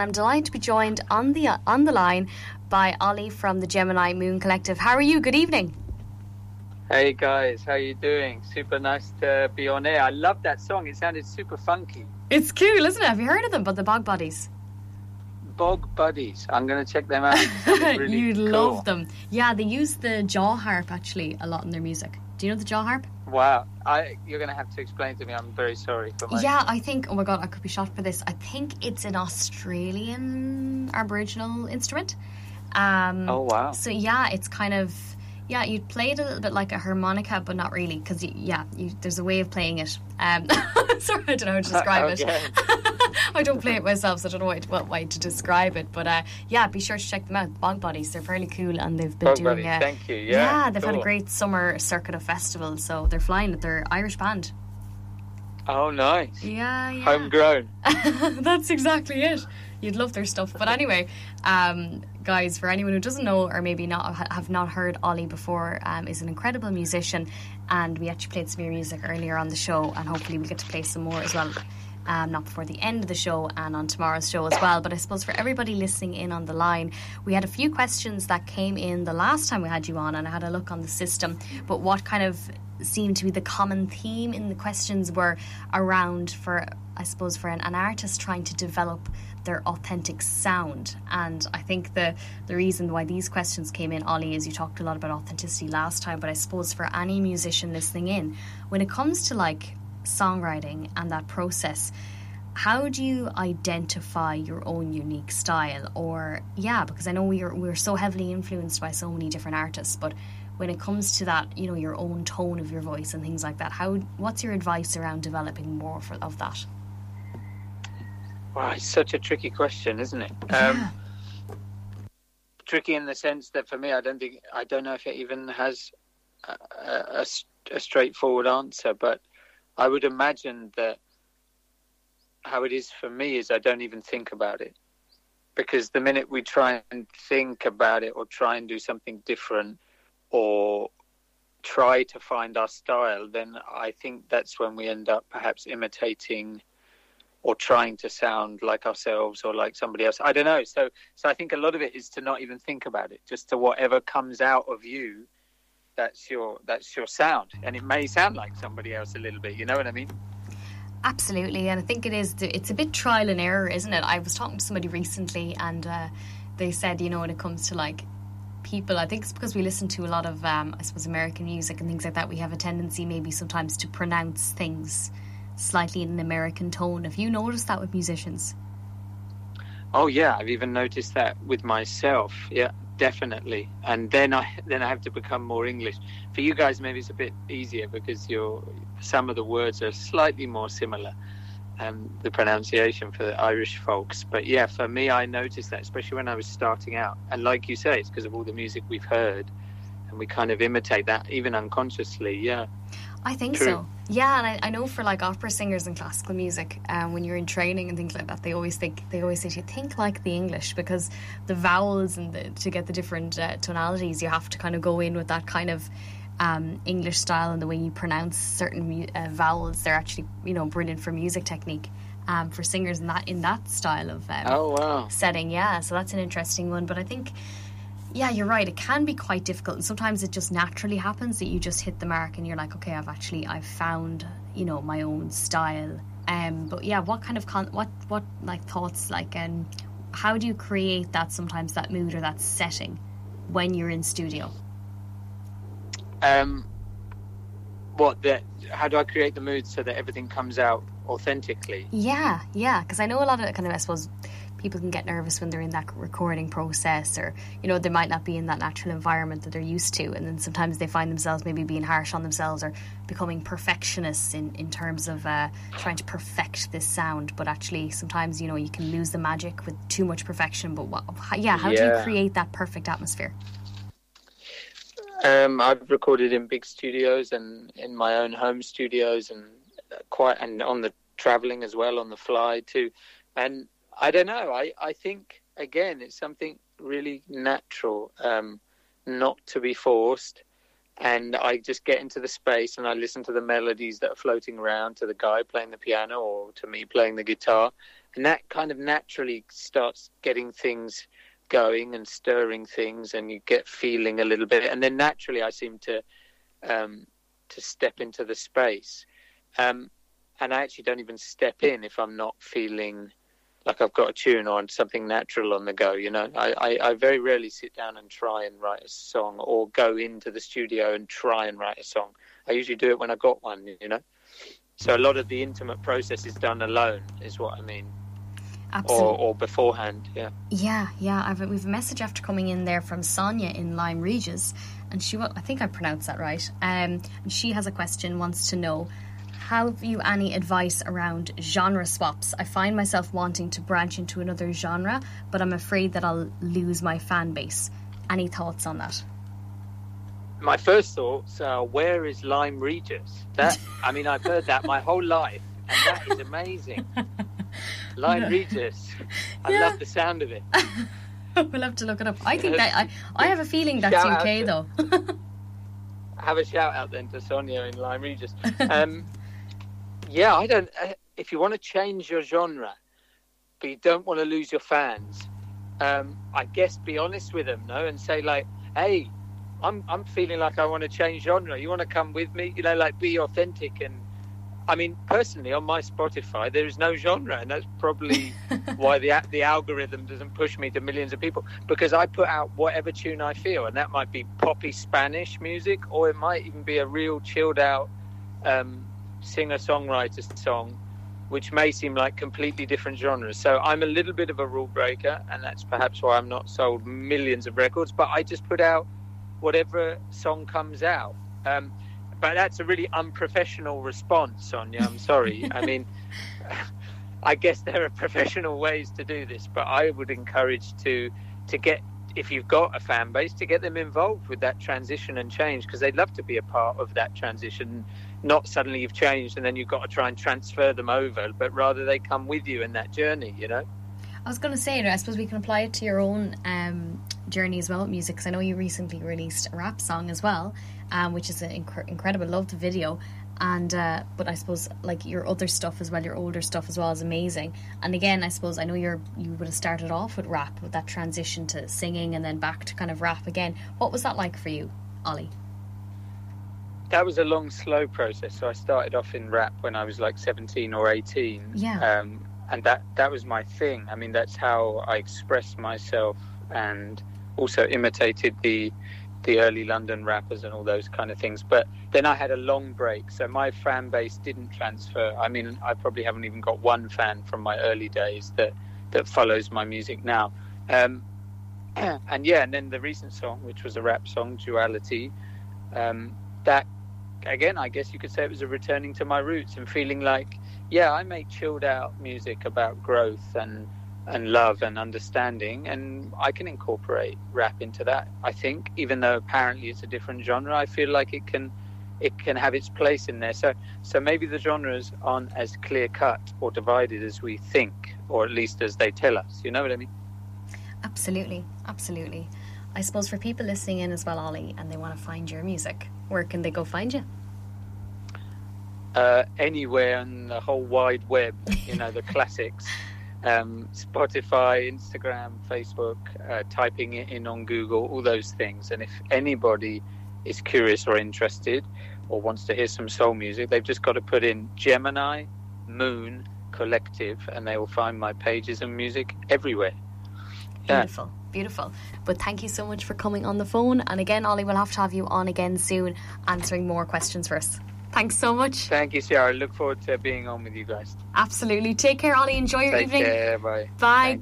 I'm delighted to be joined on the uh, on the line by Ollie from the Gemini Moon Collective. How are you? Good evening. Hey guys, how you doing? Super nice to be on air. I love that song. It sounded super funky. It's cool, isn't it? Have you heard of them? But the Bog Buddies. Bog Buddies. I'm going to check them out. Really You'd cool. love them. Yeah, they use the jaw harp actually a lot in their music. Do you know the jaw harp? Wow. I, you're going to have to explain to me. I'm very sorry for my. Yeah, I think. Oh my god, I could be shot for this. I think it's an Australian Aboriginal instrument. Um, Oh wow. So yeah, it's kind of yeah. You'd play it a little bit like a harmonica, but not really, because yeah, you, there's a way of playing it. Um, sorry, I don't know how to describe Okay. it. I don't play it myself, so I don't know what, way to describe it. But uh, yeah, be sure to check them out. Bog Bodies, they're fairly cool, and they've been Bog doing. Buddies, uh, thank you. Yeah, they've had a great summer circuit of festivals, so they're flying their Irish band. Oh, nice. Yeah, yeah. Homegrown. That's exactly it. You'd love their stuff. But anyway, um, guys, for anyone who doesn't know or maybe not have not heard Ollie before, um, is an incredible musician, and we actually played some of your music earlier on the show, and hopefully we'll get to play some more as well. Um, not before the end of the show and on tomorrow's show as well. But I suppose for everybody listening in on the line, we had a few questions that came in the last time we had you on, and I had a look on the system. But what kind of seemed to be the common theme in the questions were around for I suppose for an, an artist trying to develop their authentic sound and I think the the reason why these questions came in Ollie is you talked a lot about authenticity last time but I suppose for any musician listening in when it comes to like songwriting and that process how do you identify your own unique style or yeah because I know we're we're so heavily influenced by so many different artists but when it comes to that you know your own tone of your voice and things like that how what's your advice around developing more for, of that Wow, it's such a tricky question, isn't it? Um, tricky in the sense that for me, I don't think I don't know if it even has a straightforward answer. But I would imagine that how it is for me is I don't even think about it because the minute we try and think about it or try and do something different or try to find our style, then I think that's when we end up perhaps imitating or trying to sound like ourselves or like somebody else. I don't know. So so I think a lot of it is to not even think about it, just to whatever comes out of you. That's your that's your sound, and it may sound like somebody else a little bit. You know what I mean? Absolutely, and I think it is. It's a bit trial and error, isn't it? I was talking to somebody recently, and uh, they said, you know, when it comes to like people, I think it's because we listen to a lot of, um, I suppose, American music and things like that. We have a tendency, maybe sometimes, to pronounce things slightly in an American tone. Have you noticed that with musicians? Oh yeah, I've even noticed that with myself. Yeah, definitely. And then I then I have to become more English. For you guys, maybe it's a bit easier because you're some of the words are slightly more similar. Um, the pronunciation for the Irish folks, but yeah, for me, I noticed that, especially when I was starting out. And like you say, it's because of all the music we've heard, and we kind of imitate that even unconsciously. Yeah. I think True. so. Yeah, and I, I know for like opera singers and classical music, um, when you're in training and things like that, they always think they always say to you, think like the English because the vowels and the, to get the different uh, tonalities, you have to kind of go in with that kind of um, English style and the way you pronounce certain mu- uh, vowels. They're actually you know brilliant for music technique um, for singers in that in that style of um, Oh wow. setting. Yeah, so that's an interesting one. But I think, yeah, you're right. It can be quite difficult, and sometimes it just naturally happens that you just hit the mark, and you're like, okay, I've actually I've found you know my own style. Um, but yeah, what kind of con- what what like thoughts like um, how do you create that sometimes that mood or that setting when you're in studio? Um, what that? How do I create the mood so that everything comes out authentically? Yeah, yeah, because I know a lot of kind of I suppose people can get nervous when they're in that recording process or you know they might not be in that natural environment that they're used to. And then sometimes they find themselves maybe being harsh on themselves or becoming perfectionists in, in terms of uh, trying to perfect this sound. But actually sometimes you know you can lose the magic with too much perfection. But what, how- yeah how do you create that perfect atmosphere? Um, I've recorded in big studios and in my own home studios and uh, quite and on the traveling as well on the fly too. And I don't know. I I think again it's something really natural, um, not to be forced. And I just get into the space and I listen to the melodies that are floating around to the guy playing the piano or to me playing the guitar, and that kind of naturally starts getting things going and stirring things, and you get feeling a little bit, and then naturally I seem to um, to step into the space, um, and I actually don't even step in if I'm not feeling like I've got a tune or something natural on the go. You know, I, I, I, very rarely sit down and try and write a song or go into the studio and try and write a song. I usually do it when I've got one. You know, so a lot of the intimate process is done alone, is what I mean. Absolutely. Or, or beforehand, yeah. Yeah, yeah. I've, we've a message after coming in there from Sonia in Lyme Regis, and she, I think I pronounced that right. Um, and she has a question, wants to know have you any advice around genre swaps? I find myself wanting to branch into another genre, but I'm afraid that I'll lose my fan base. Any thoughts on that? My first thoughts are where is Lyme Regis? That I mean, I've heard that my whole life, and that is amazing. Lyme. Regis. I yeah. love the sound of it. we'll have to look it up. I think that I, I have a feeling that's shout UK to, though. have a shout out then to Sonia in Lyme Regis. Um, yeah, I don't. Uh, if you want to change your genre, but you don't want to lose your fans, um, I guess be honest with them, no, and say like, "Hey, I'm I'm feeling like I want to change genre. You want to come with me? You know, like be authentic." And I mean, personally, on my Spotify, there is no genre, and that's probably why the the algorithm doesn't push me to millions of people because I put out whatever tune I feel, and that might be poppy Spanish music, or it might even be a real chilled out. Um, singer songwriter song, which may seem like completely different genres. So I'm a little bit of a rule breaker, and that's perhaps why I'm not sold millions of records. But I just put out whatever song comes out. Um, but that's a really unprofessional response, Sonia. I'm sorry. I mean, I guess there are professional ways to do this, but I would encourage to to get if you've got a fan base to get them involved with that transition and change because they'd love to be a part of that transition not suddenly you've changed and then you've got to try and transfer them over, but rather they come with you in that journey, you know? I was going to say, I suppose we can apply it to your own um, journey as well with music, because I know you recently released a rap song as well, um, which is an inc- incredible. Love the video. And uh, but I suppose like your other stuff as well, your older stuff as well is amazing. And again, I suppose I know you're you would have started off with rap with that transition to singing and then back to kind of rap again. What was that like for you, Ollie? That was a long, slow process. So I started off in rap when I was like 17 or 18. Yeah. Um, and that, that was my thing. I mean, that's how I expressed myself and also imitated the the early London rappers and all those kind of things. But then I had a long break, so my fan base didn't transfer. I mean, I probably haven't even got one fan from my early days that that follows my music now. Um, and yeah, and then the recent song, which was a rap song, Duality, um, that again, I guess you could say it was a returning to my roots and feeling like, yeah, I make chilled out music about growth and and love and understanding, and I can incorporate rap into that. I think, even though apparently it's a different genre, I feel like it can it can have its place in there. So so maybe the genres aren't as clear cut or divided as we think, or at least as they tell us. You know what I mean? Absolutely, absolutely. I suppose for people listening in as well, Ollie, and they want to find your music, where can they go find you? Uh, anywhere on the whole wide web, you know, the classics. Um, Spotify, Instagram, Facebook, uh, typing it in on Google, all those things. And if anybody is curious or interested or wants to hear some soul music, they've just got to put in Gemini Moon Collective and they will find my pages and music everywhere. Yeah. Beautiful beautiful. But thank you so much for coming on the phone. And again, Ollie, we'll have to have you on again soon, answering more questions for us. Thanks so much. Thank you, Sarah. I look forward to being on with you guys. Absolutely. Take care, Ollie. Enjoy your Take evening. Care. Bye. Bye.